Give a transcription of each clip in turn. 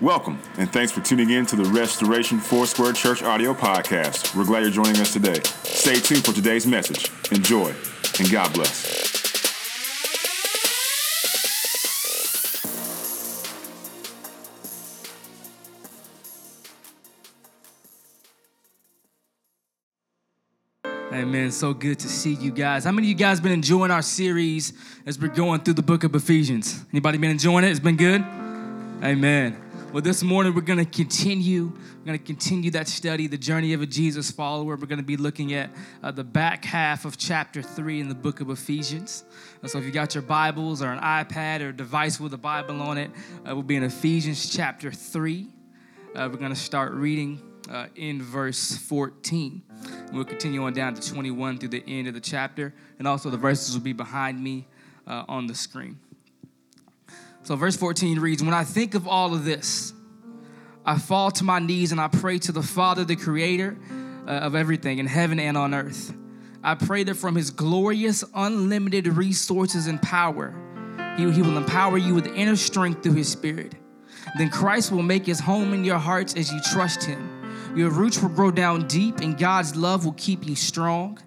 Welcome, and thanks for tuning in to the Restoration Foursquare Church audio podcast. We're glad you're joining us today. Stay tuned for today's message. Enjoy, and God bless. Amen. So good to see you guys. How many of you guys been enjoying our series as we're going through the book of Ephesians? Anybody been enjoying it? It's been good? Amen. Well, this morning we're going to continue. We're going to continue that study, the journey of a Jesus follower. We're going to be looking at uh, the back half of chapter three in the book of Ephesians. Uh, so, if you got your Bibles or an iPad or a device with a Bible on it, uh, we'll be in Ephesians chapter three. Uh, we're going to start reading uh, in verse 14. And we'll continue on down to 21 through the end of the chapter, and also the verses will be behind me uh, on the screen. So, verse 14 reads When I think of all of this, I fall to my knees and I pray to the Father, the creator uh, of everything in heaven and on earth. I pray that from his glorious, unlimited resources and power, he, he will empower you with inner strength through his spirit. Then Christ will make his home in your hearts as you trust him. Your roots will grow down deep, and God's love will keep you strong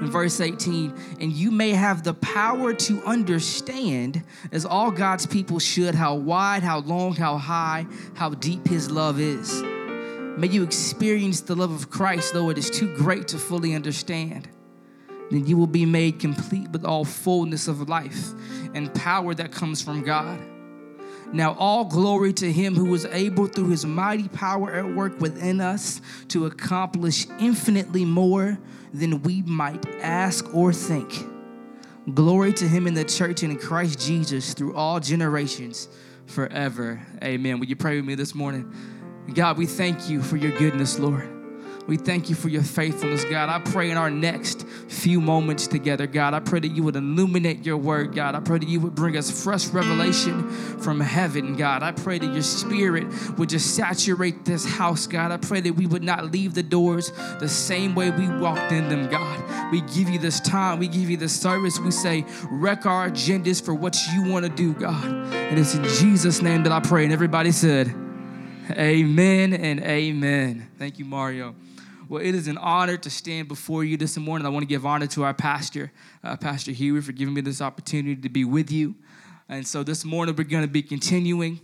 in verse 18, and you may have the power to understand, as all God's people should, how wide, how long, how high, how deep His love is. May you experience the love of Christ, though it is too great to fully understand. Then you will be made complete with all fullness of life and power that comes from God. Now, all glory to him who was able through his mighty power at work within us to accomplish infinitely more than we might ask or think. Glory to him in the church and in Christ Jesus through all generations forever. Amen. Will you pray with me this morning? God, we thank you for your goodness, Lord. We thank you for your faithfulness, God. I pray in our next few moments together, God, I pray that you would illuminate your word, God. I pray that you would bring us fresh revelation from heaven, God. I pray that your spirit would just saturate this house, God. I pray that we would not leave the doors the same way we walked in them, God. We give you this time, we give you this service. We say, wreck our agendas for what you want to do, God. And it's in Jesus' name that I pray. And everybody said, Amen and amen. Thank you, Mario. Well, it is an honor to stand before you this morning. I want to give honor to our pastor, uh, Pastor Huey, for giving me this opportunity to be with you. And so this morning, we're going to be continuing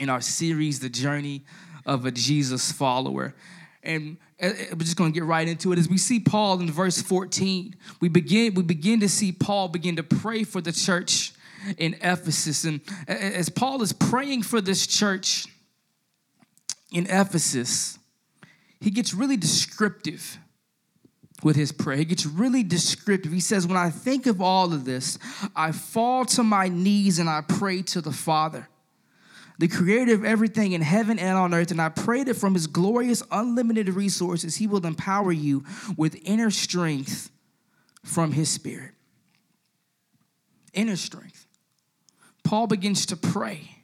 in our series, The Journey of a Jesus Follower. And uh, uh, we're just going to get right into it. As we see Paul in verse 14, we begin, we begin to see Paul begin to pray for the church in Ephesus. And as Paul is praying for this church in Ephesus, he gets really descriptive with his prayer. He gets really descriptive. He says, When I think of all of this, I fall to my knees and I pray to the Father, the creator of everything in heaven and on earth. And I pray that from his glorious, unlimited resources, he will empower you with inner strength from his spirit. Inner strength. Paul begins to pray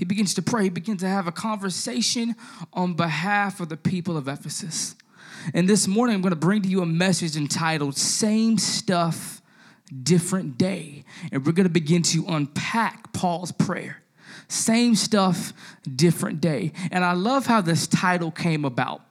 he begins to pray. He begins to have a conversation on behalf of the people of Ephesus. And this morning, I'm going to bring to you a message entitled Same Stuff, Different Day. And we're going to begin to unpack Paul's prayer. Same stuff, different day. And I love how this title came about.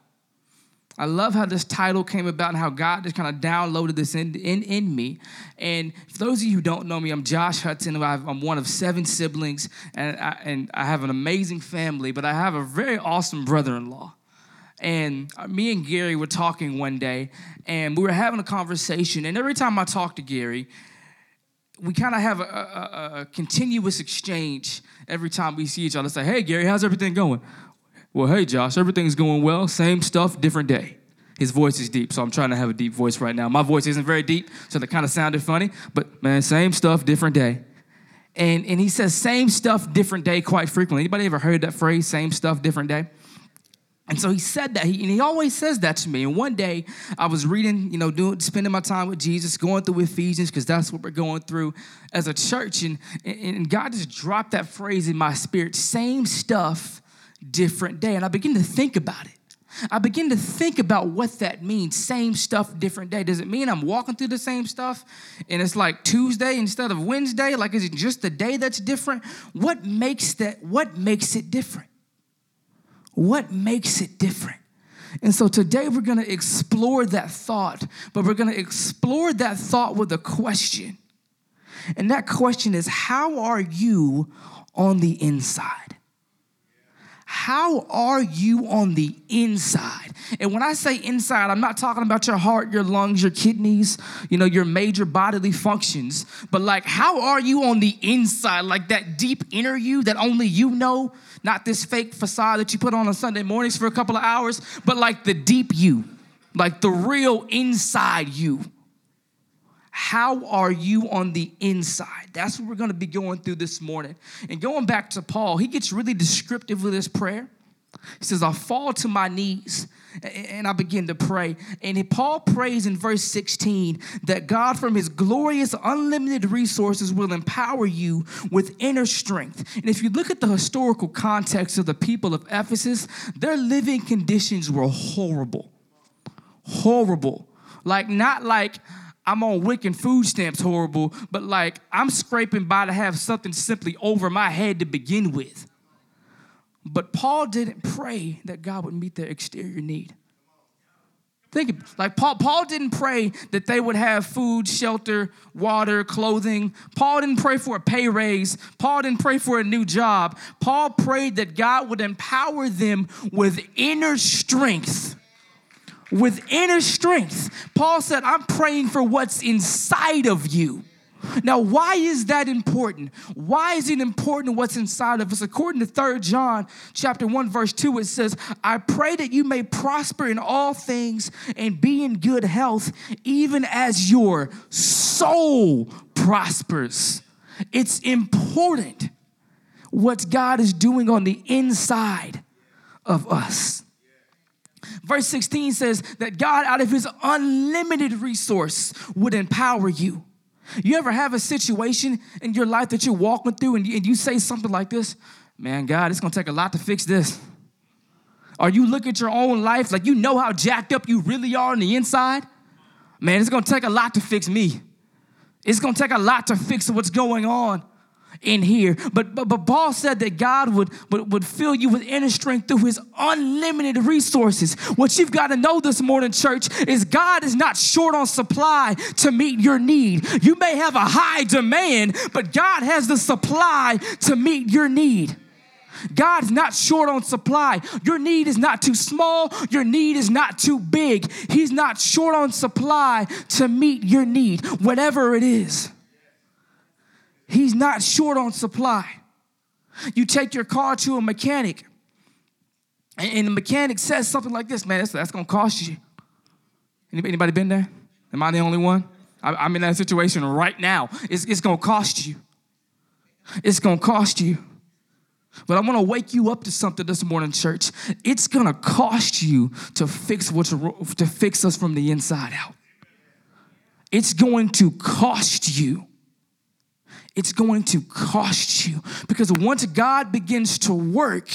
I love how this title came about and how God just kind of downloaded this in, in, in me. And for those of you who don't know me, I'm Josh Hudson. I'm one of seven siblings, and I, and I have an amazing family, but I have a very awesome brother in law. And uh, me and Gary were talking one day, and we were having a conversation. And every time I talk to Gary, we kind of have a, a, a, continuous exchange every time we see each other. Say, hey, Gary, how's everything going? Well, hey, Josh, everything's going well. Same stuff, different day. His voice is deep, so I'm trying to have a deep voice right now. My voice isn't very deep, so that kind of sounded funny, but man, same stuff, different day. And, and he says same stuff, different day quite frequently. Anybody ever heard that phrase, same stuff, different day? And so he said that, he, and he always says that to me. And one day I was reading, you know, doing, spending my time with Jesus, going through Ephesians, because that's what we're going through as a church. And, and God just dropped that phrase in my spirit same stuff, different day. And I begin to think about it. I begin to think about what that means. Same stuff, different day. Does it mean I'm walking through the same stuff and it's like Tuesday instead of Wednesday? Like, is it just the day that's different? What makes that, what makes it different? What makes it different? And so today we're going to explore that thought, but we're going to explore that thought with a question. And that question is how are you on the inside? How are you on the inside? And when I say inside, I'm not talking about your heart, your lungs, your kidneys, you know, your major bodily functions, but like, how are you on the inside? Like that deep inner you that only you know, not this fake facade that you put on on Sunday mornings for a couple of hours, but like the deep you, like the real inside you. How are you on the inside? That's what we're going to be going through this morning. And going back to Paul, he gets really descriptive with this prayer. He says, I fall to my knees and I begin to pray. And Paul prays in verse 16 that God, from his glorious, unlimited resources, will empower you with inner strength. And if you look at the historical context of the people of Ephesus, their living conditions were horrible. Horrible. Like, not like, I'm on wicked and food stamps horrible, but like I'm scraping by to have something simply over my head to begin with. But Paul didn't pray that God would meet their exterior need. Think like Paul, Paul didn't pray that they would have food, shelter, water, clothing. Paul didn't pray for a pay raise. Paul didn't pray for a new job. Paul prayed that God would empower them with inner strength with inner strength. Paul said, I'm praying for what's inside of you. Now, why is that important? Why is it important what's inside of us? According to 3 John chapter 1, verse 2, it says, I pray that you may prosper in all things and be in good health, even as your soul prospers. It's important what God is doing on the inside of us. Verse 16 says that God, out of his unlimited resource, would empower you. You ever have a situation in your life that you're walking through and you, and you say something like this? Man, God, it's gonna take a lot to fix this. Or you look at your own life like you know how jacked up you really are on the inside? Man, it's gonna take a lot to fix me. It's gonna take a lot to fix what's going on in here. But, but, but Paul said that God would, would, would fill you with inner strength through his unlimited resources. What you've got to know this morning, church, is God is not short on supply to meet your need. You may have a high demand, but God has the supply to meet your need. God's not short on supply. Your need is not too small. Your need is not too big. He's not short on supply to meet your need, whatever it is. He's not short on supply. You take your car to a mechanic, and the mechanic says something like this, man, that's, that's gonna cost you. Anybody been there? Am I the only one? I'm in that situation right now. It's, it's gonna cost you. It's gonna cost you. But I'm gonna wake you up to something this morning, church. It's gonna cost you to fix what's to fix us from the inside out. It's going to cost you it's going to cost you. Because once God begins to work,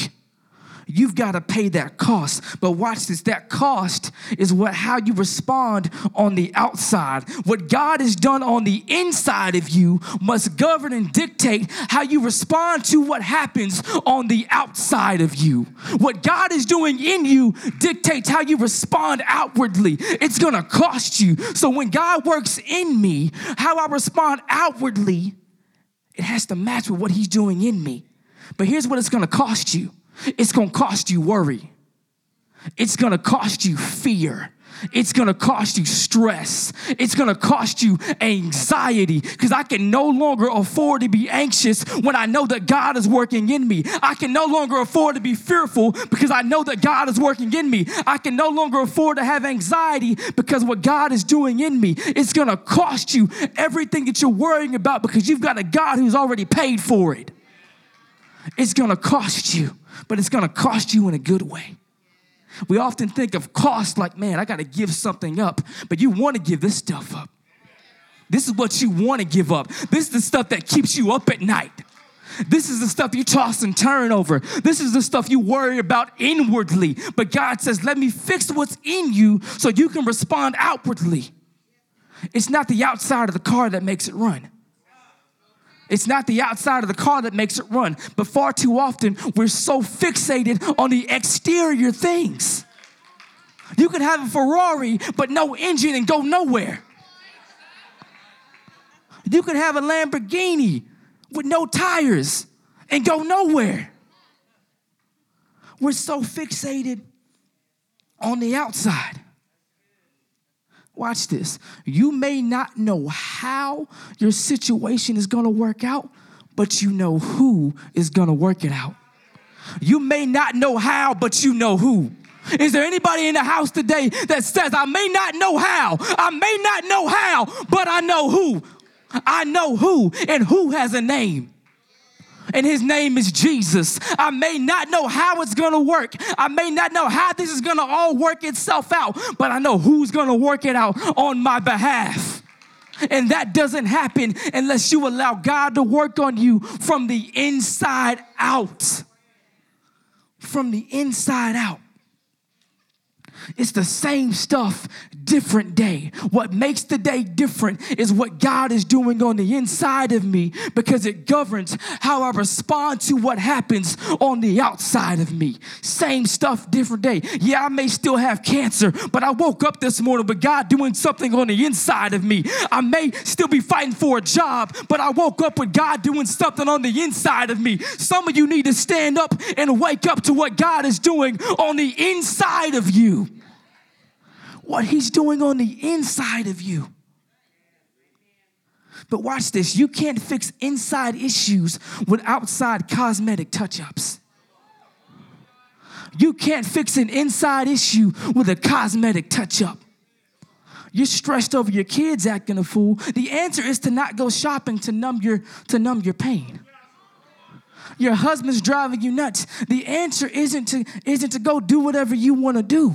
you've got to pay that cost. But watch this that cost is what how you respond on the outside. What God has done on the inside of you must govern and dictate how you respond to what happens on the outside of you. What God is doing in you dictates how you respond outwardly. It's going to cost you. So when God works in me, how I respond outwardly it has to match with what he's doing in me. But here's what it's gonna cost you it's gonna cost you worry, it's gonna cost you fear. It's gonna cost you stress. It's gonna cost you anxiety because I can no longer afford to be anxious when I know that God is working in me. I can no longer afford to be fearful because I know that God is working in me. I can no longer afford to have anxiety because what God is doing in me. It's gonna cost you everything that you're worrying about because you've got a God who's already paid for it. It's gonna cost you, but it's gonna cost you in a good way. We often think of cost like, man, I got to give something up, but you want to give this stuff up. This is what you want to give up. This is the stuff that keeps you up at night. This is the stuff you toss and turn over. This is the stuff you worry about inwardly. But God says, let me fix what's in you so you can respond outwardly. It's not the outside of the car that makes it run. It's not the outside of the car that makes it run, but far too often we're so fixated on the exterior things. You can have a Ferrari, but no engine and go nowhere. You can have a Lamborghini with no tires and go nowhere. We're so fixated on the outside. Watch this. You may not know how your situation is going to work out, but you know who is going to work it out. You may not know how, but you know who. Is there anybody in the house today that says, I may not know how, I may not know how, but I know who? I know who, and who has a name and his name is Jesus. I may not know how it's gonna work. I may not know how this is gonna all work itself out, but I know who's gonna work it out on my behalf. And that doesn't happen unless you allow God to work on you from the inside out. From the inside out. It's the same stuff, different day. What makes the day different is what God is doing on the inside of me because it governs how I respond to what happens on the outside of me. Same stuff, different day. Yeah, I may still have cancer, but I woke up this morning with God doing something on the inside of me. I may still be fighting for a job, but I woke up with God doing something on the inside of me. Some of you need to stand up and wake up to what God is doing on the inside of you what He's doing on the inside of you. But watch this you can't fix inside issues with outside cosmetic touch ups. You can't fix an inside issue with a cosmetic touch up. You're stressed over your kids acting a fool. The answer is to not go shopping to numb your, to numb your pain. Your husband's driving you nuts. The answer isn't to, isn't to go do whatever you want to do.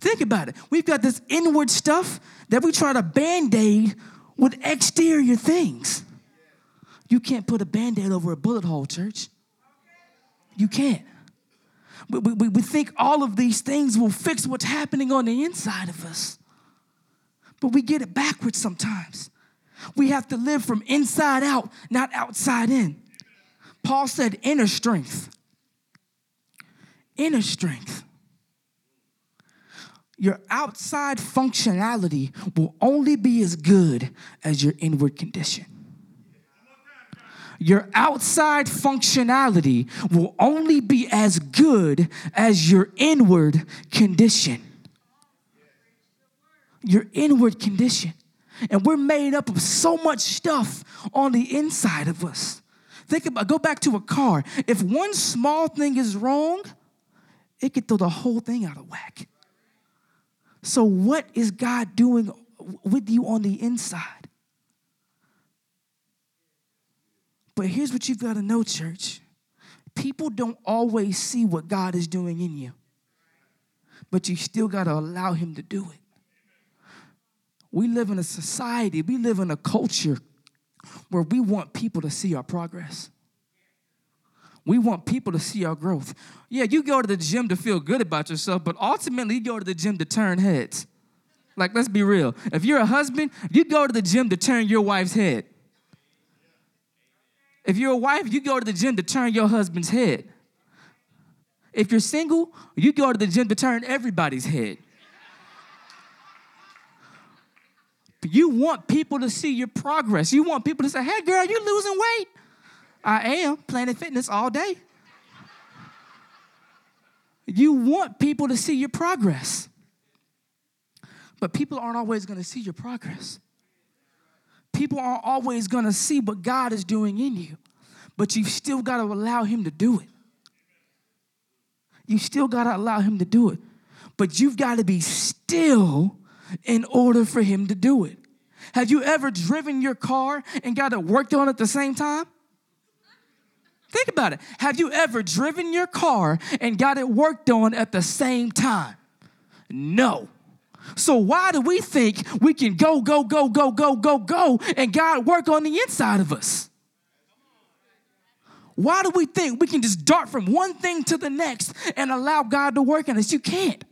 Think about it. We've got this inward stuff that we try to band aid with exterior things. You can't put a band aid over a bullet hole, church. You can't. We, we, we think all of these things will fix what's happening on the inside of us, but we get it backwards sometimes. We have to live from inside out, not outside in. Paul said, inner strength. Inner strength your outside functionality will only be as good as your inward condition. Your outside functionality will only be as good as your inward condition. Your inward condition. And we're made up of so much stuff on the inside of us. Think about go back to a car. If one small thing is wrong, it could throw the whole thing out of whack. So, what is God doing with you on the inside? But here's what you've got to know, church people don't always see what God is doing in you, but you still got to allow Him to do it. We live in a society, we live in a culture where we want people to see our progress. We want people to see our growth. Yeah, you go to the gym to feel good about yourself, but ultimately you go to the gym to turn heads. Like, let's be real. If you're a husband, you go to the gym to turn your wife's head. If you're a wife, you go to the gym to turn your husband's head. If you're single, you go to the gym to turn everybody's head. You want people to see your progress. You want people to say, hey, girl, you're losing weight. I am Planet Fitness all day. You want people to see your progress. But people aren't always going to see your progress. People aren't always going to see what God is doing in you. But you've still got to allow Him to do it. You still got to allow Him to do it. But you've got to be still in order for Him to do it. Have you ever driven your car and got it worked on at the same time? Think about it. Have you ever driven your car and got it worked on at the same time? No. So why do we think we can go, go, go, go, go, go, go, and God work on the inside of us? Why do we think we can just dart from one thing to the next and allow God to work on us? You can't.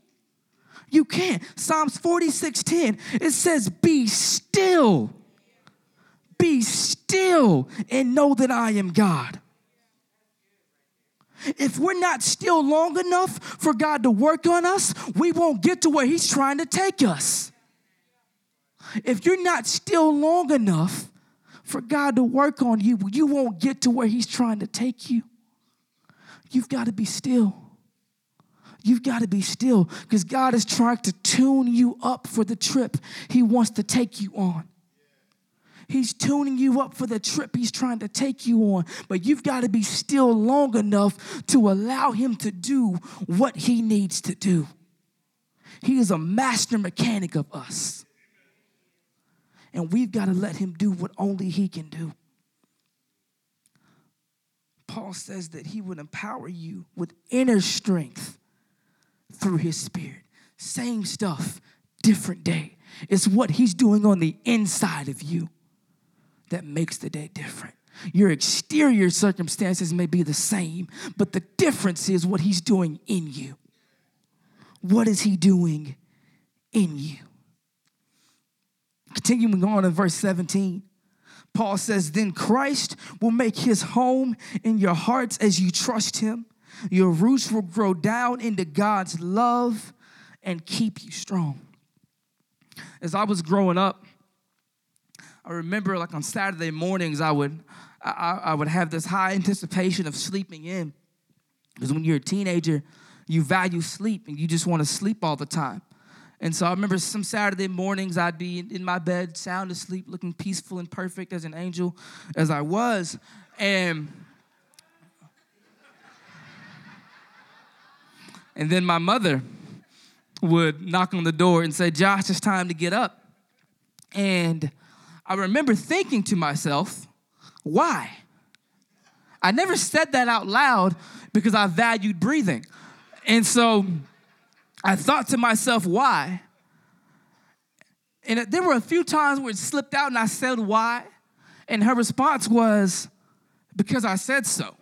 You can't. Psalms 46:10, it says, Be still. Be still and know that I am God. If we're not still long enough for God to work on us, we won't get to where He's trying to take us. If you're not still long enough for God to work on you, you won't get to where He's trying to take you. You've got to be still. You've got to be still because God is trying to tune you up for the trip He wants to take you on. He's tuning you up for the trip he's trying to take you on. But you've got to be still long enough to allow him to do what he needs to do. He is a master mechanic of us. And we've got to let him do what only he can do. Paul says that he would empower you with inner strength through his spirit. Same stuff, different day. It's what he's doing on the inside of you that makes the day different. Your exterior circumstances may be the same, but the difference is what he's doing in you. What is he doing in you? Continuing on in verse 17, Paul says, Then Christ will make his home in your hearts as you trust him. Your roots will grow down into God's love and keep you strong. As I was growing up, I remember like on Saturday mornings, I would I, I would have this high anticipation of sleeping in. Because when you're a teenager, you value sleep and you just want to sleep all the time. And so I remember some Saturday mornings I'd be in my bed, sound asleep, looking peaceful and perfect as an angel as I was. And and then my mother would knock on the door and say, Josh, it's time to get up. And I remember thinking to myself, why? I never said that out loud because I valued breathing. And so I thought to myself, why? And there were a few times where it slipped out and I said, why? And her response was, because I said so.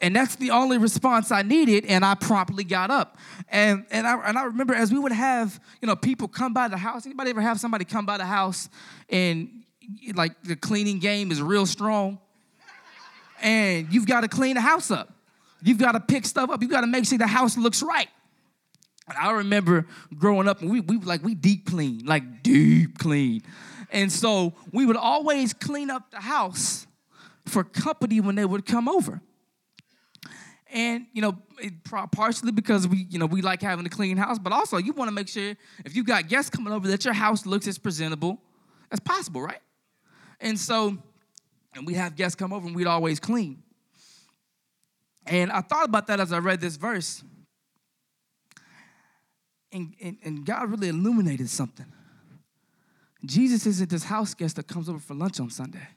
And that's the only response I needed, and I promptly got up. And, and, I, and I remember as we would have, you know, people come by the house. Anybody ever have somebody come by the house and like the cleaning game is real strong? And you've got to clean the house up. You've got to pick stuff up. You've got to make sure the house looks right. And I remember growing up, and we, we like we deep clean, like deep clean. And so we would always clean up the house for company when they would come over and you know partially because we you know we like having a clean house but also you want to make sure if you've got guests coming over that your house looks as presentable as possible right and so and we have guests come over and we'd always clean. And i thought about that as i read this verse. And, and, and god really illuminated something. Jesus isn't this house guest that comes over for lunch on sunday.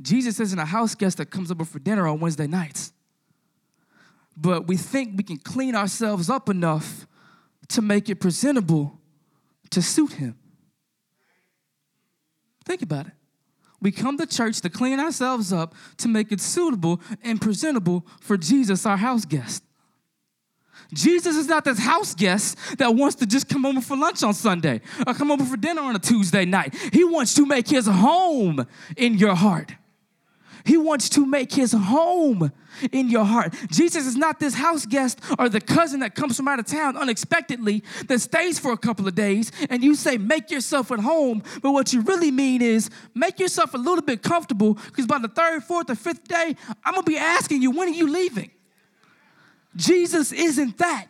Jesus isn't a house guest that comes over for dinner on wednesday nights. But we think we can clean ourselves up enough to make it presentable to suit him. Think about it. We come to church to clean ourselves up to make it suitable and presentable for Jesus, our house guest. Jesus is not this house guest that wants to just come over for lunch on Sunday or come over for dinner on a Tuesday night. He wants to make his home in your heart. He wants to make his home in your heart. Jesus is not this house guest or the cousin that comes from out of town unexpectedly that stays for a couple of days and you say, make yourself at home. But what you really mean is make yourself a little bit comfortable because by the third, fourth, or fifth day, I'm going to be asking you, when are you leaving? Jesus isn't that.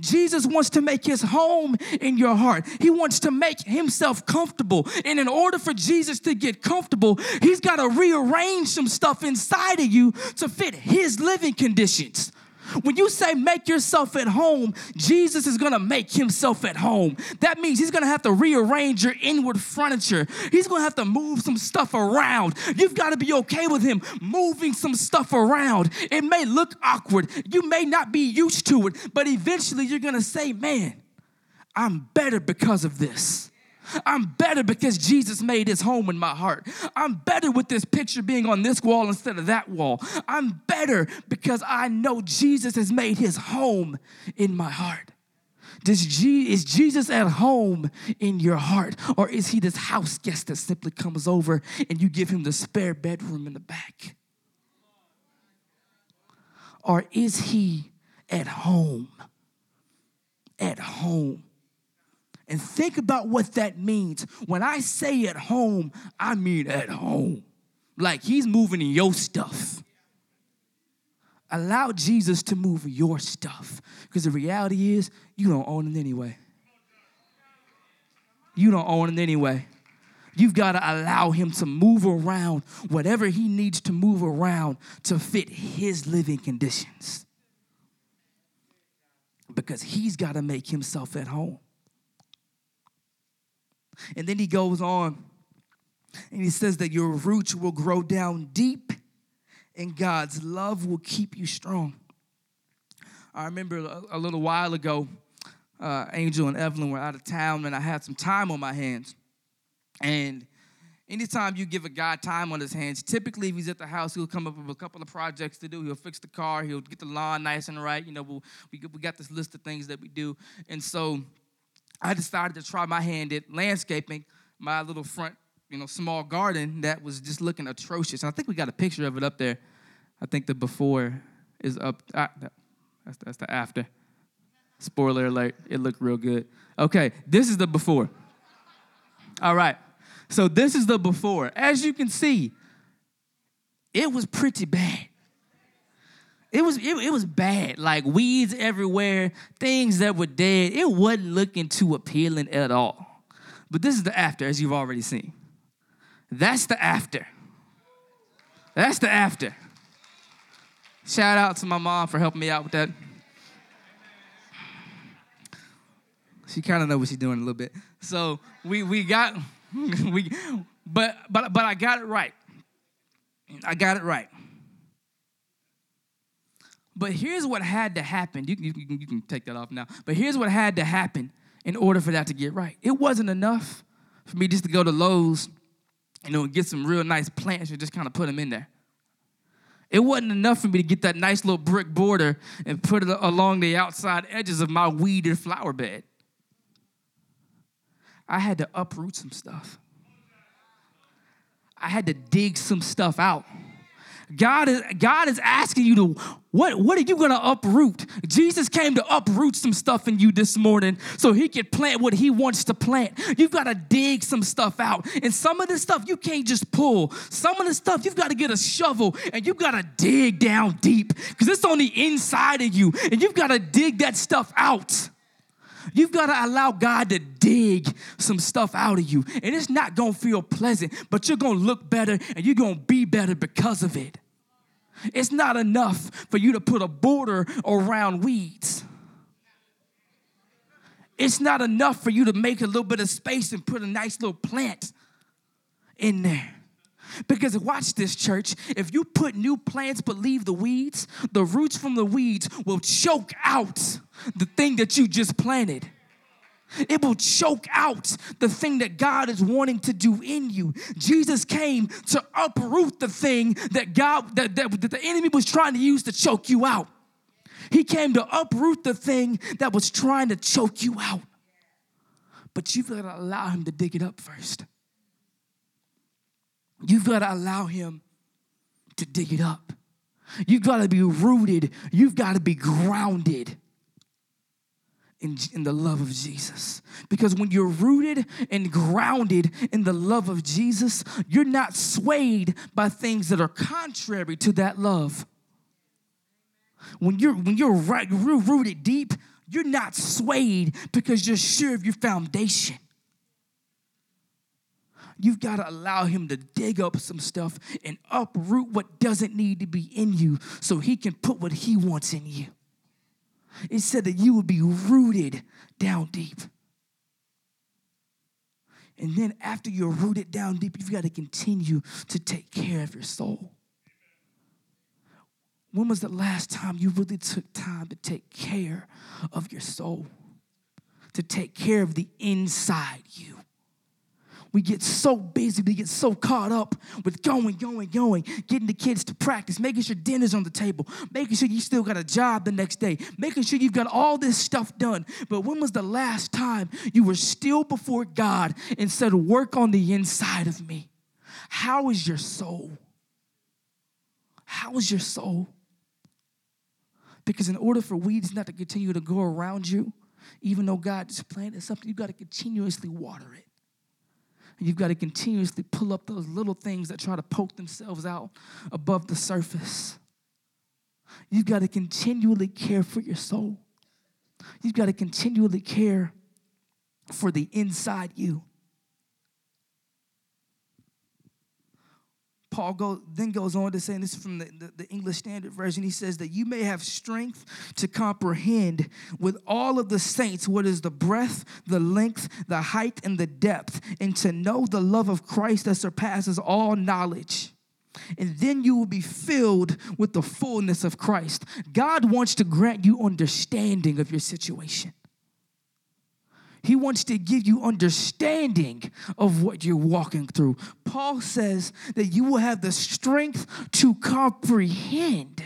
Jesus wants to make his home in your heart. He wants to make himself comfortable. And in order for Jesus to get comfortable, he's got to rearrange some stuff inside of you to fit his living conditions. When you say make yourself at home, Jesus is gonna make himself at home. That means he's gonna have to rearrange your inward furniture. He's gonna have to move some stuff around. You've gotta be okay with him moving some stuff around. It may look awkward, you may not be used to it, but eventually you're gonna say, Man, I'm better because of this. I'm better because Jesus made his home in my heart. I'm better with this picture being on this wall instead of that wall. I'm better because I know Jesus has made his home in my heart. Does Je- is Jesus at home in your heart? Or is he this house guest that simply comes over and you give him the spare bedroom in the back? Or is he at home? At home. And think about what that means. When I say at home, I mean at home. Like he's moving your stuff. Allow Jesus to move your stuff. Because the reality is, you don't own it anyway. You don't own it anyway. You've got to allow him to move around whatever he needs to move around to fit his living conditions. Because he's got to make himself at home. And then he goes on and he says that your roots will grow down deep and God's love will keep you strong. I remember a, little while ago, uh, Angel and Evelyn were out of town, and I had some time on my hands. And anytime you give a guy time on his hands, typically if he's at the house, he'll come up with a couple of projects to do. He'll fix the car, he'll get the lawn nice and right. You know, we'll, we, we got this list of things that we do. And so I decided to try my hand at landscaping my little front, you know, small garden that was just looking atrocious. I think we got a picture of it up there. I think the before is up. Ah, that's, that's the after. Spoiler alert, it looked real good. Okay, this is the before. All right, so this is the before. As you can see, it was pretty bad. It was it, it was bad, like weeds everywhere, things that were dead. It wasn't looking too appealing at all. But this is the after, as you've already seen. That's the after. That's the after. Shout out to my mom for helping me out with that. She kind of know what she's doing a little bit. So we we got we but but but I got it right. I got it right. But here's what had to happen. You, you, you can take that off now. But here's what had to happen in order for that to get right. It wasn't enough for me just to go to Lowe's, you know, and get some real nice plants and just kind of put them in there. It wasn't enough for me to get that nice little brick border and put it along the outside edges of my weeded flower bed. I had to uproot some stuff. I had to dig some stuff out. God is, God is asking you to, what, what are you gonna uproot? Jesus came to uproot some stuff in you this morning so he can plant what he wants to plant. You've gotta dig some stuff out. And some of this stuff you can't just pull. Some of the stuff you've gotta get a shovel and you've gotta dig down deep because it's on the inside of you and you've gotta dig that stuff out. You've got to allow God to dig some stuff out of you. And it's not going to feel pleasant, but you're going to look better and you're going to be better because of it. It's not enough for you to put a border around weeds. It's not enough for you to make a little bit of space and put a nice little plant in there. Because watch this, church. If you put new plants but leave the weeds, the roots from the weeds will choke out the thing that you just planted. It will choke out the thing that God is wanting to do in you. Jesus came to uproot the thing that God that, that, that the enemy was trying to use to choke you out. He came to uproot the thing that was trying to choke you out. But you've got to allow him to dig it up first. You've got to allow him to dig it up. You've got to be rooted. You've got to be grounded in, in the love of Jesus. Because when you're rooted and grounded in the love of Jesus, you're not swayed by things that are contrary to that love. When you're when you're right, you're rooted deep, you're not swayed because you're sure of your foundation. You've got to allow him to dig up some stuff and uproot what doesn't need to be in you so he can put what he wants in you. It said that you would be rooted down deep. And then after you're rooted down deep, you've got to continue to take care of your soul. When was the last time you really took time to take care of your soul? To take care of the inside you? We get so busy, we get so caught up with going, going, going, getting the kids to practice, making sure dinner's on the table, making sure you still got a job the next day, making sure you've got all this stuff done. But when was the last time you were still before God and said, Work on the inside of me? How is your soul? How is your soul? Because in order for weeds not to continue to grow around you, even though God has planted something, you've got to continuously water it. You've got to continuously pull up those little things that try to poke themselves out above the surface. You've got to continually care for your soul. You've got to continually care for the inside you. Paul go, then goes on to say, and this is from the, the, the, English Standard Version, he says that you may have strength to comprehend with all of the saints what is the breadth, the length, the height, and the depth, and to know the love of Christ that surpasses all knowledge. And then you will be filled with the fullness of Christ. God wants to grant you understanding of your situation. He wants to give you understanding of what you're walking through. Paul says that you will have the strength to comprehend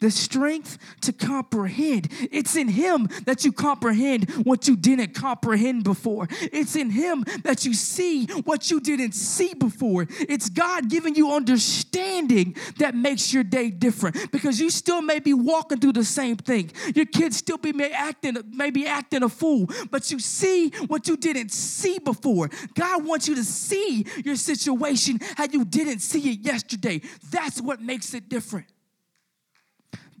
the strength to comprehend. It's in Him that you comprehend what you didn't comprehend before. It's in Him that you see what you didn't see before. It's God giving you understanding that makes your day different because you still may be walking through the same thing. Your kids still be may acting, maybe acting a fool, but you see what you didn't see before. God wants you to see your situation how you didn't see it yesterday. That's what makes it different.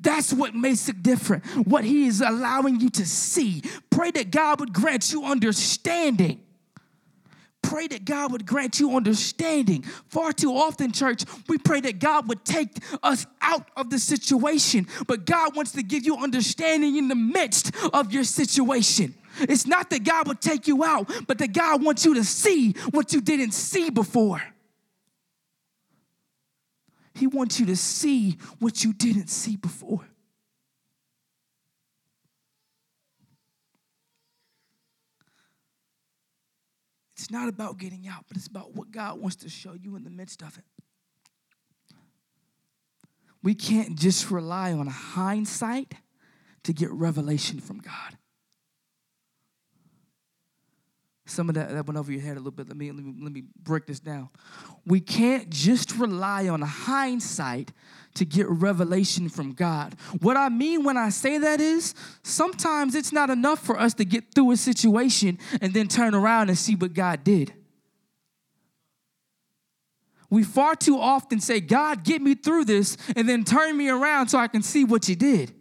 That's what makes it different. What He is allowing you to see. Pray that God would grant you understanding. Pray that God would grant you understanding. Far too often, church, we pray that God would take us out of the situation, but God wants to give you understanding in the midst of your situation. It's not that God would take you out, but that God wants you to see what you didn't see before. He wants you to see what you didn't see before. It's not about getting out, but it's about what God wants to show you in the midst of it. We can't just rely on hindsight to get revelation from God. Some of that, that went over your head a little bit. Let me, let me, let me break this down. We can't just rely on hindsight to get revelation from God. What I mean when I say that is sometimes it's not enough for us to get through a situation and then turn around and see what God did. We far too often say, God, get me through this, and then turn me around so I can see what you did.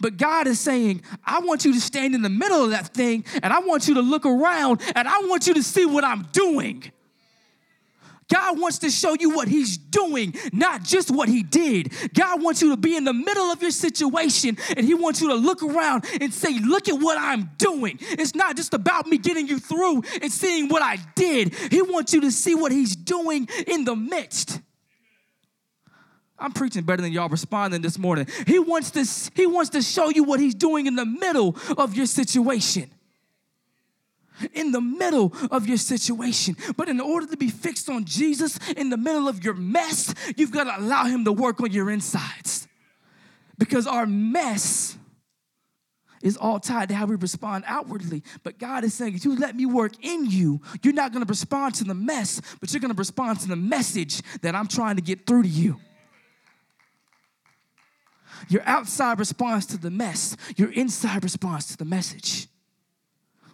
But God is saying, I want you to stand in the middle of that thing and I want you to look around and I want you to see what I'm doing. God wants to show you what He's doing, not just what He did. God wants you to be in the middle of your situation and He wants you to look around and say, Look at what I'm doing. It's not just about me getting you through and seeing what I did. He wants you to see what He's doing in the midst. I'm preaching better than y'all responding this morning. He wants to, he wants to show you what he's doing in the middle of your situation. In the middle of your situation. But in order to be fixed on Jesus in the middle of your mess, you've got to allow him to work on your insides. Because our mess is all tied to how we respond outwardly. But God is saying, if you let me work in you, you're not going to respond to the mess, but you're going to respond to the message that I'm trying to get through to you. Your outside response to the mess, your inside response to the message.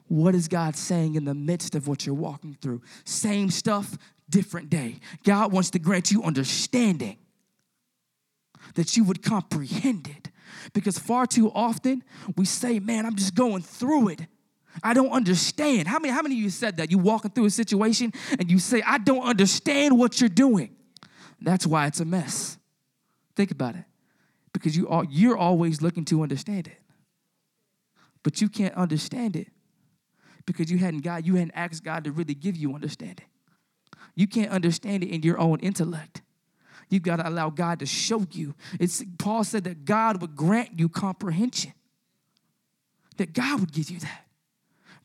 What is God saying in the midst of what you're walking through? Same stuff, different day. God wants to grant you understanding that you would comprehend it. Because far too often we say, man, I'm just going through it. I don't understand. How many, how many of you said that? You walking through a situation and you say, I don't understand what you're doing. That's why it's a mess. Think about it because you are, you're always looking to understand it. But you can't understand it because you hadn't God, you hadn't asked God to really give you understanding. You can't understand it in your own intellect. You've got to allow God to show you. It's Paul said that God would grant you comprehension. That God would give you that.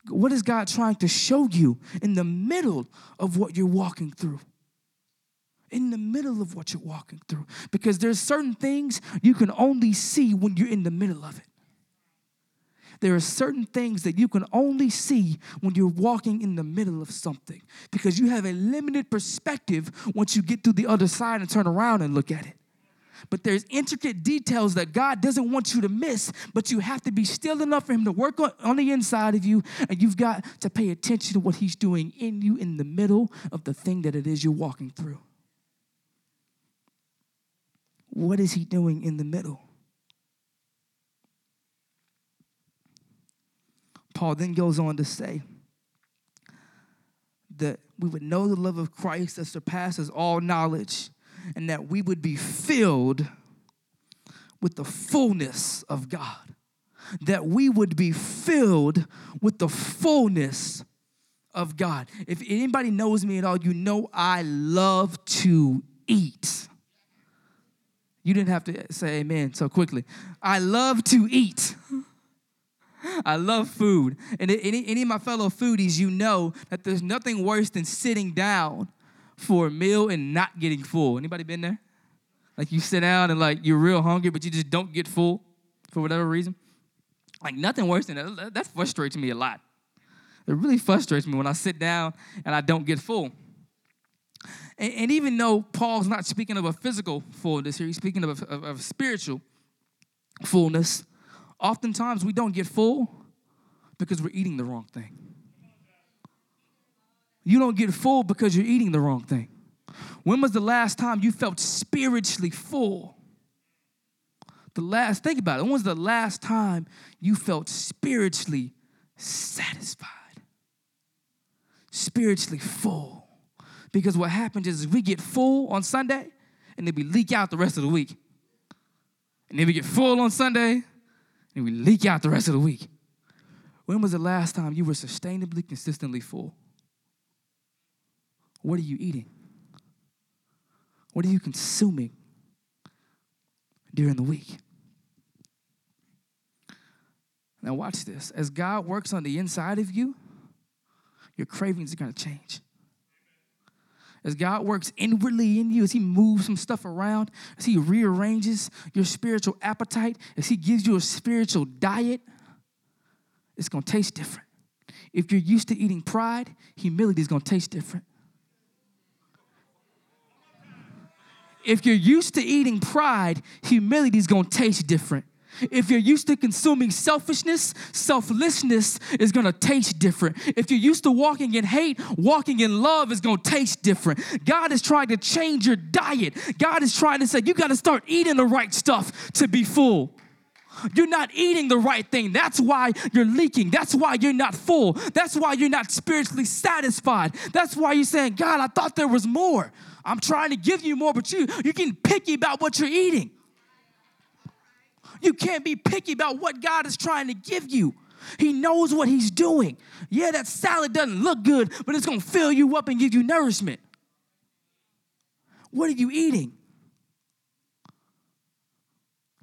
what is God trying to show you in the middle of what you're walking through? In the middle of what you're walking through. Because there's certain things you can only see when you're in the middle of it. There are certain things that you can only see when you're walking in the middle of something because you have a limited perspective once you get to the other side and turn around and look at it. But there's intricate details that God doesn't want you to miss, but you have to be still enough for Him to work on, on the inside of you, and you've got to pay attention to what He's doing in you in the middle of the thing that it is you're walking through. What is He doing in the middle? Paul then goes on to say that we would know the love of Christ that surpasses all knowledge and that we would be filled with the fullness of God. That we would be filled with the fullness of God. If anybody knows me at all, you know I love to eat. You didn't have to say amen so quickly. I love to eat. I love food. And any, any of my fellow foodies, you know that there's nothing worse than sitting down for a meal and not getting full. Anybody been there? Like you sit down and like you're real hungry, but you just don't get full for whatever reason. Like nothing worse than that. That frustrates me a lot. It really frustrates me when I sit down and I don't get full. And, and even though Paul's not speaking of a physical fullness here, he's speaking of of, of spiritual fullness. Oftentimes we don't get full because we're eating the wrong thing. You don't get full because you're eating the wrong thing. When was the last time you felt spiritually full? The last, think about it. When was the last time you felt spiritually satisfied? Spiritually full. Because what happens is we get full on Sunday and then we leak out the rest of the week. And then we get full on Sunday and we leak out the rest of the week. When was the last time you were sustainably, consistently full? What are you eating? What are you consuming during the week? Now, watch this. As God works on the inside of you, your cravings are going to change. As God works inwardly in you, as He moves some stuff around, as He rearranges your spiritual appetite, as He gives you a spiritual diet, it's going to taste different. If you're used to eating pride, humility is going to taste different. If you're used to eating pride, humility is gonna taste different. If you're used to consuming selfishness, selflessness is gonna taste different. If you're used to walking in hate, walking in love is gonna taste different. God is trying to change your diet. God is trying to say, you gotta start eating the right stuff to be full. You're not eating the right thing. That's why you're leaking. That's why you're not full. That's why you're not spiritually satisfied. That's why you're saying, God, I thought there was more. I'm trying to give you more, but you, you're getting picky about what you're eating. You can't be picky about what God is trying to give you. He knows what He's doing. Yeah, that salad doesn't look good, but it's gonna fill you up and give you nourishment. What are you eating?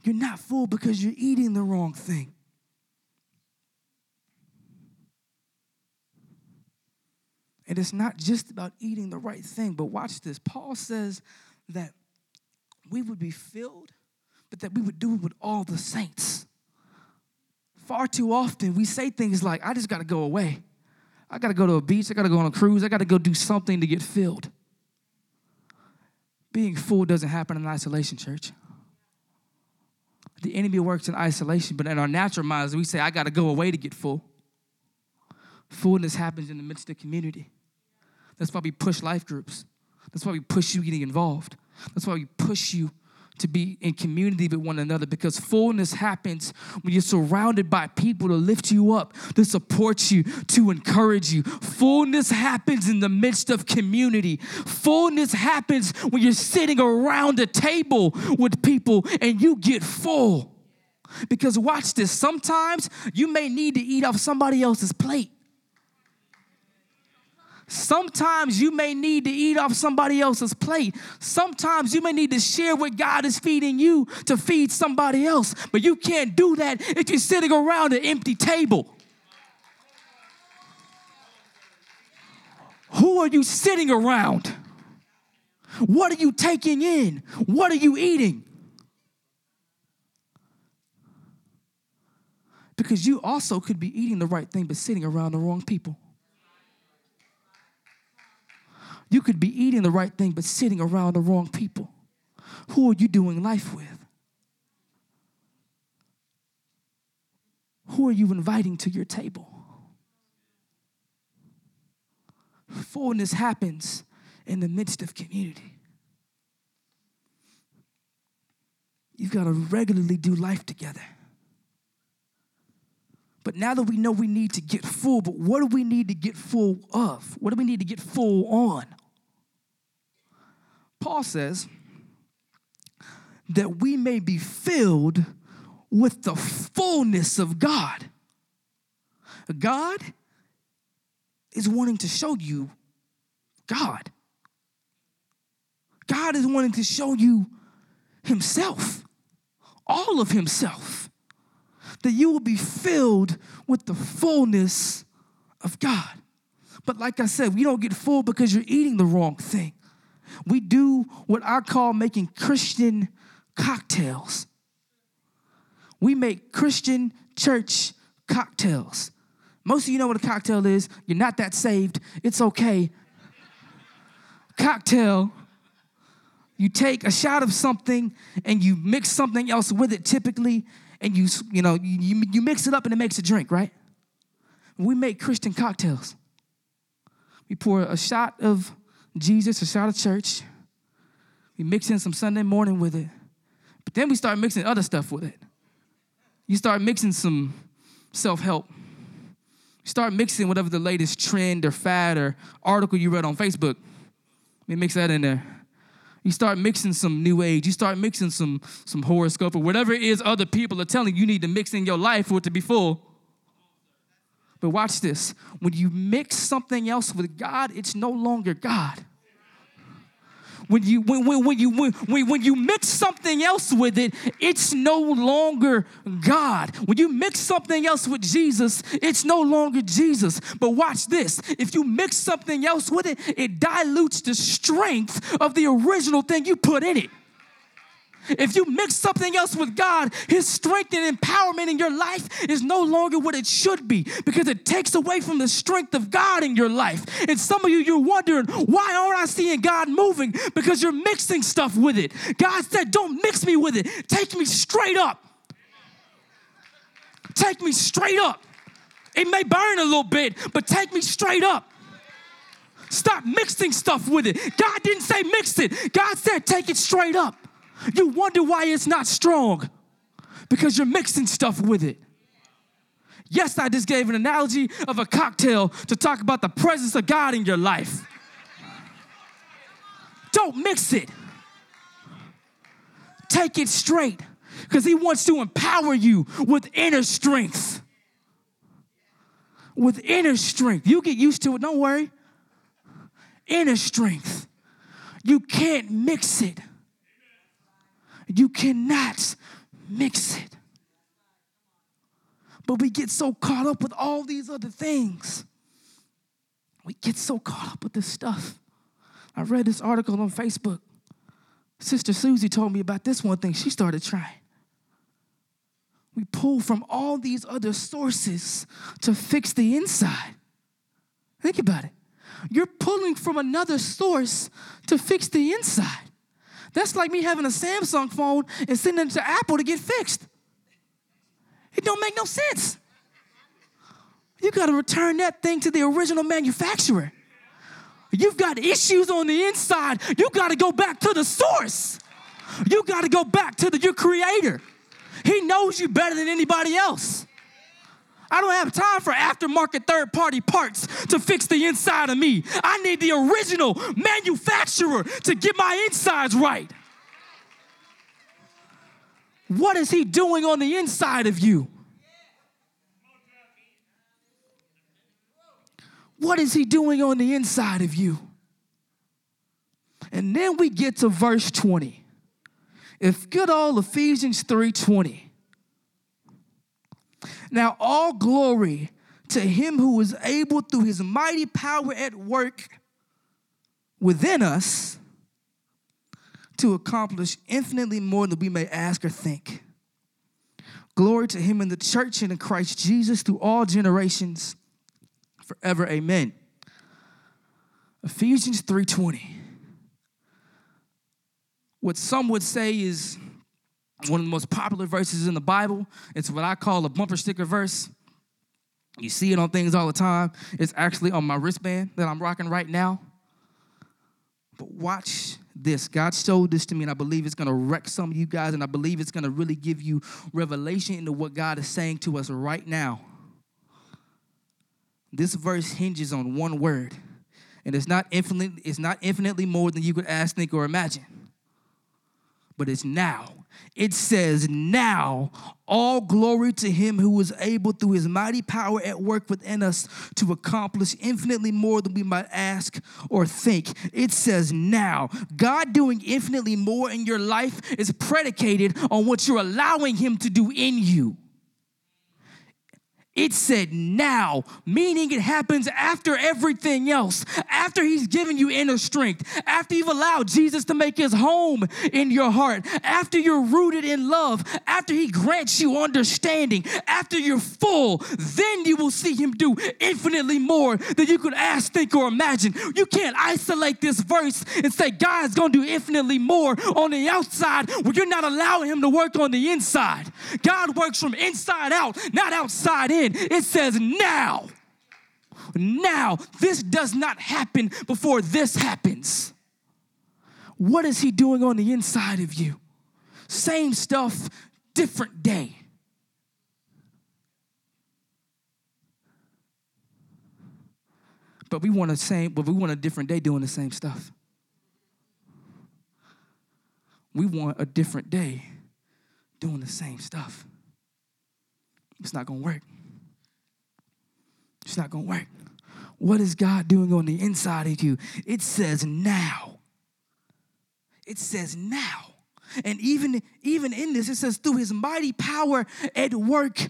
You're not full because you're eating the wrong thing. And it's not just about eating the right thing, but watch this. Paul says that we would be filled, but that we would do it with all the saints. Far too often, we say things like, I just got to go away. I got to go to a beach. I got to go on a cruise. I got to go do something to get filled. Being full doesn't happen in isolation, church. The enemy works in isolation, but in our natural minds, we say, I got to go away to get full. Fullness happens in the midst of community. That's why we push life groups. That's why we push you getting involved. That's why we push you to be in community with one another because fullness happens when you're surrounded by people to lift you up, to support you, to encourage you. Fullness happens in the midst of community. Fullness happens when you're sitting around a table with people and you get full. Because watch this, sometimes you may need to eat off somebody else's plate. Sometimes you may need to eat off somebody else's plate. Sometimes you may need to share what God is feeding you to feed somebody else. But you can't do that if you're sitting around an empty table. Who are you sitting around? What are you taking in? What are you eating? Because you also could be eating the right thing but sitting around the wrong people. You could be eating the right thing but sitting around the wrong people. Who are you doing life with? Who are you inviting to your table? Fullness happens in the midst of community. You've got to regularly do life together. But now that we know we need to get full, but what do we need to get full of? What do we need to get full on? Paul says that we may be filled with the fullness of God. God is wanting to show you God. God is wanting to show you Himself, all of Himself, that you will be filled with the fullness of God. But like I said, we don't get full because you're eating the wrong thing. We do what I call making Christian cocktails. We make Christian church cocktails. Most of you know what a cocktail is. You're not that saved. It's okay. Cocktail, you take a shot of something and you mix something else with it typically, and you, you know, you, you mix it up and it makes a drink, right? We make Christian cocktails. We pour a shot of Jesus, a shot of church. We mix in some Sunday morning with it. But then we start mixing other stuff with it. You start mixing some self help. You start mixing whatever the latest trend or fad or article you read on Facebook. We mix that in there. You start mixing some new age. You start mixing some, some horoscope or whatever it is other people are telling you, you need to mix in your life for it to be full. But watch this. When you mix something else with God, it's no longer God. When you when, when, when you when, when you mix something else with it it's no longer god. When you mix something else with jesus it's no longer jesus. But watch this. If you mix something else with it it dilutes the strength of the original thing you put in it if you mix something else with God, His strength and empowerment in your life is no longer what it should be because it takes away from the strength of God in your life. And some of you, you're wondering, why aren't I seeing God moving? Because you're mixing stuff with it. God said, don't mix me with it, take me straight up. Take me straight up. It may burn a little bit, but take me straight up. Stop mixing stuff with it. God didn't say mix it, God said take it straight up. You wonder why it's not strong because you're mixing stuff with it. Yes, I just gave an analogy of a cocktail to talk about the presence of God in your life. Don't mix it. Take it straight because He wants to empower you with inner strength. With inner strength. You get used to it, don't worry. Inner strength. You can't mix it. You cannot mix it. But we get so caught up with all these other things. We get so caught up with this stuff. I read this article on Facebook. Sister Susie told me about this one thing she started trying. We pull from all these other sources to fix the inside. Think about it. You're pulling from another source to fix the inside. That's like me having a Samsung phone and sending it to Apple to get fixed. It don't make no sense. You got to return that thing to the original manufacturer. You've got issues on the inside. You got to go back to the source. You got to go back to the, your creator. He knows you better than anybody else. I don't have time for aftermarket third party parts to fix the inside of me. I need the original manufacturer to get my insides right. What is he doing on the inside of you? What is he doing on the inside of you? And then we get to verse 20. If good old Ephesians 3:20 now, all glory to him who is able through his mighty power at work within us to accomplish infinitely more than we may ask or think. Glory to him in the church and in Christ Jesus through all generations forever. Amen. Ephesians 3:20. What some would say is one of the most popular verses in the Bible. It's what I call a bumper sticker verse. You see it on things all the time. It's actually on my wristband that I'm rocking right now. But watch this. God showed this to me, and I believe it's going to wreck some of you guys, and I believe it's going to really give you revelation into what God is saying to us right now. This verse hinges on one word, and it's not infinitely, it's not infinitely more than you could ask, think, or imagine. But it's now. It says, Now all glory to him who is able through his mighty power at work within us to accomplish infinitely more than we might ask or think. It says, Now God doing infinitely more in your life is predicated on what you're allowing him to do in you. It said now, meaning it happens after everything else, after He's given you inner strength, after you've allowed Jesus to make His home in your heart, after you're rooted in love, after He grants you understanding, after you're full, then you will see Him do infinitely more than you could ask, think, or imagine. You can't isolate this verse and say God's gonna do infinitely more on the outside when you're not allowing Him to work on the inside. God works from inside out, not outside in. It says now. Now. This does not happen before this happens. What is he doing on the inside of you? Same stuff, different day. But we want a same, but we want a different day doing the same stuff. We want a different day doing the same stuff. It's not gonna work. It's not going to work. What is God doing on the inside of you? It says now. It says now. And even, even in this, it says through his mighty power at work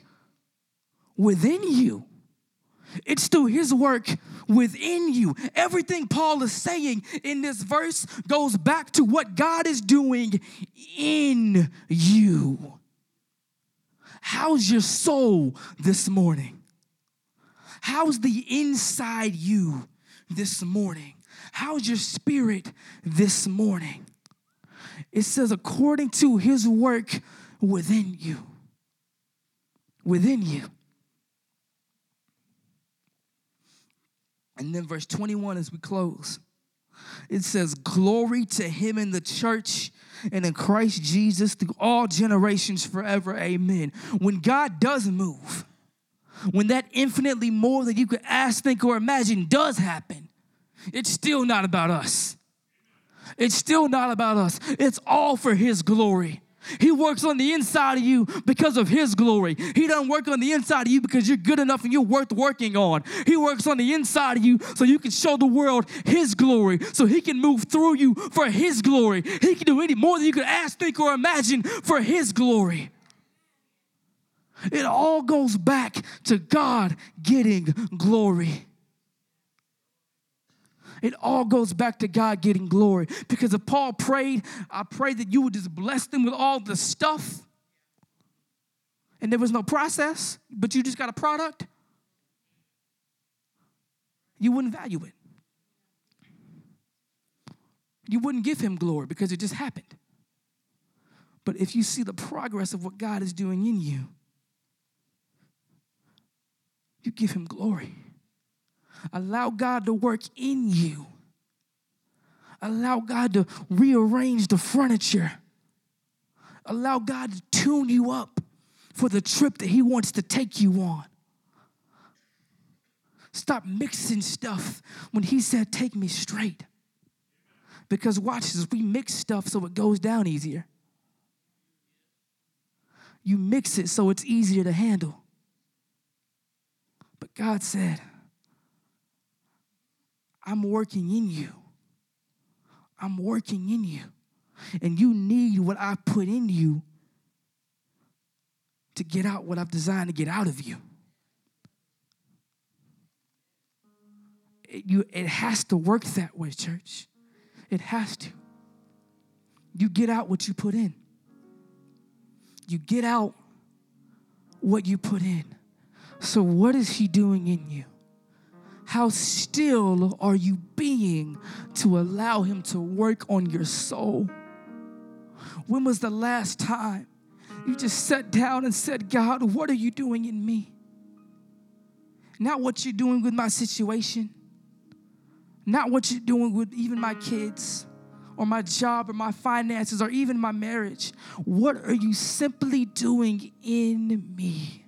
within you. It's through his work within you. Everything Paul is saying in this verse goes back to what God is doing in you. How's your soul this morning? How's the inside you this morning? How's your spirit this morning? It says, according to his work within you. Within you. And then verse 21 as we close, it says, Glory to him in the church and in Christ Jesus through all generations forever. Amen. When God does move, when that infinitely more than you could ask, think, or imagine does happen, it's still not about us. It's still not about us. It's all for His glory. He works on the inside of you because of His glory. He doesn't work on the inside of you because you're good enough and you're worth working on. He works on the inside of you so you can show the world His glory, so He can move through you for His glory. He can do any more than you could ask, think, or imagine for His glory. It all goes back to God getting glory. It all goes back to God getting glory. Because if Paul prayed, I pray that you would just bless them with all the stuff and there was no process, but you just got a product, you wouldn't value it. You wouldn't give him glory because it just happened. But if you see the progress of what God is doing in you, you give him glory. Allow God to work in you. Allow God to rearrange the furniture. Allow God to tune you up for the trip that He wants to take you on. Stop mixing stuff when He said, Take me straight. Because watch this, we mix stuff so it goes down easier. You mix it so it's easier to handle. But God said, I'm working in you. I'm working in you. And you need what I put in you to get out what I've designed to get out of you. It, you, it has to work that way, church. It has to. You get out what you put in. You get out what you put in. So, what is He doing in you? How still are you being to allow Him to work on your soul? When was the last time you just sat down and said, God, what are you doing in me? Not what you're doing with my situation, not what you're doing with even my kids or my job or my finances or even my marriage. What are you simply doing in me?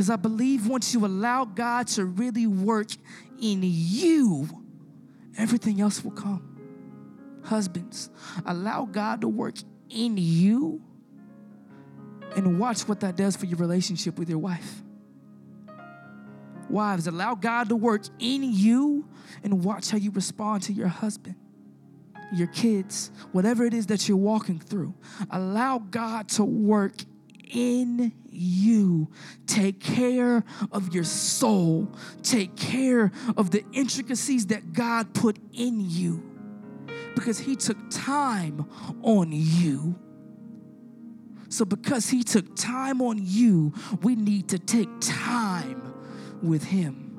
Because I believe once you allow God to really work in you, everything else will come. Husbands, allow God to work in you and watch what that does for your relationship with your wife. Wives, allow God to work in you and watch how you respond to your husband, your kids, whatever it is that you're walking through. Allow God to work in you. Take care of your soul. Take care of the intricacies that God put in you because He took time on you. So, because He took time on you, we need to take time with Him.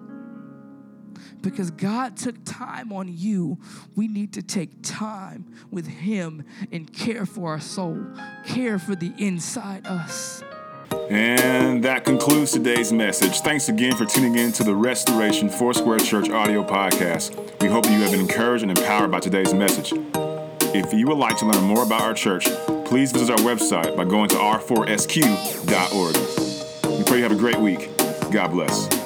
Because God took time on you, we need to take time with Him and care for our soul, care for the inside us. And that concludes today's message. Thanks again for tuning in to the Restoration Foursquare Church audio podcast. We hope you have been encouraged and empowered by today's message. If you would like to learn more about our church, please visit our website by going to r4sq.org. We pray you have a great week. God bless.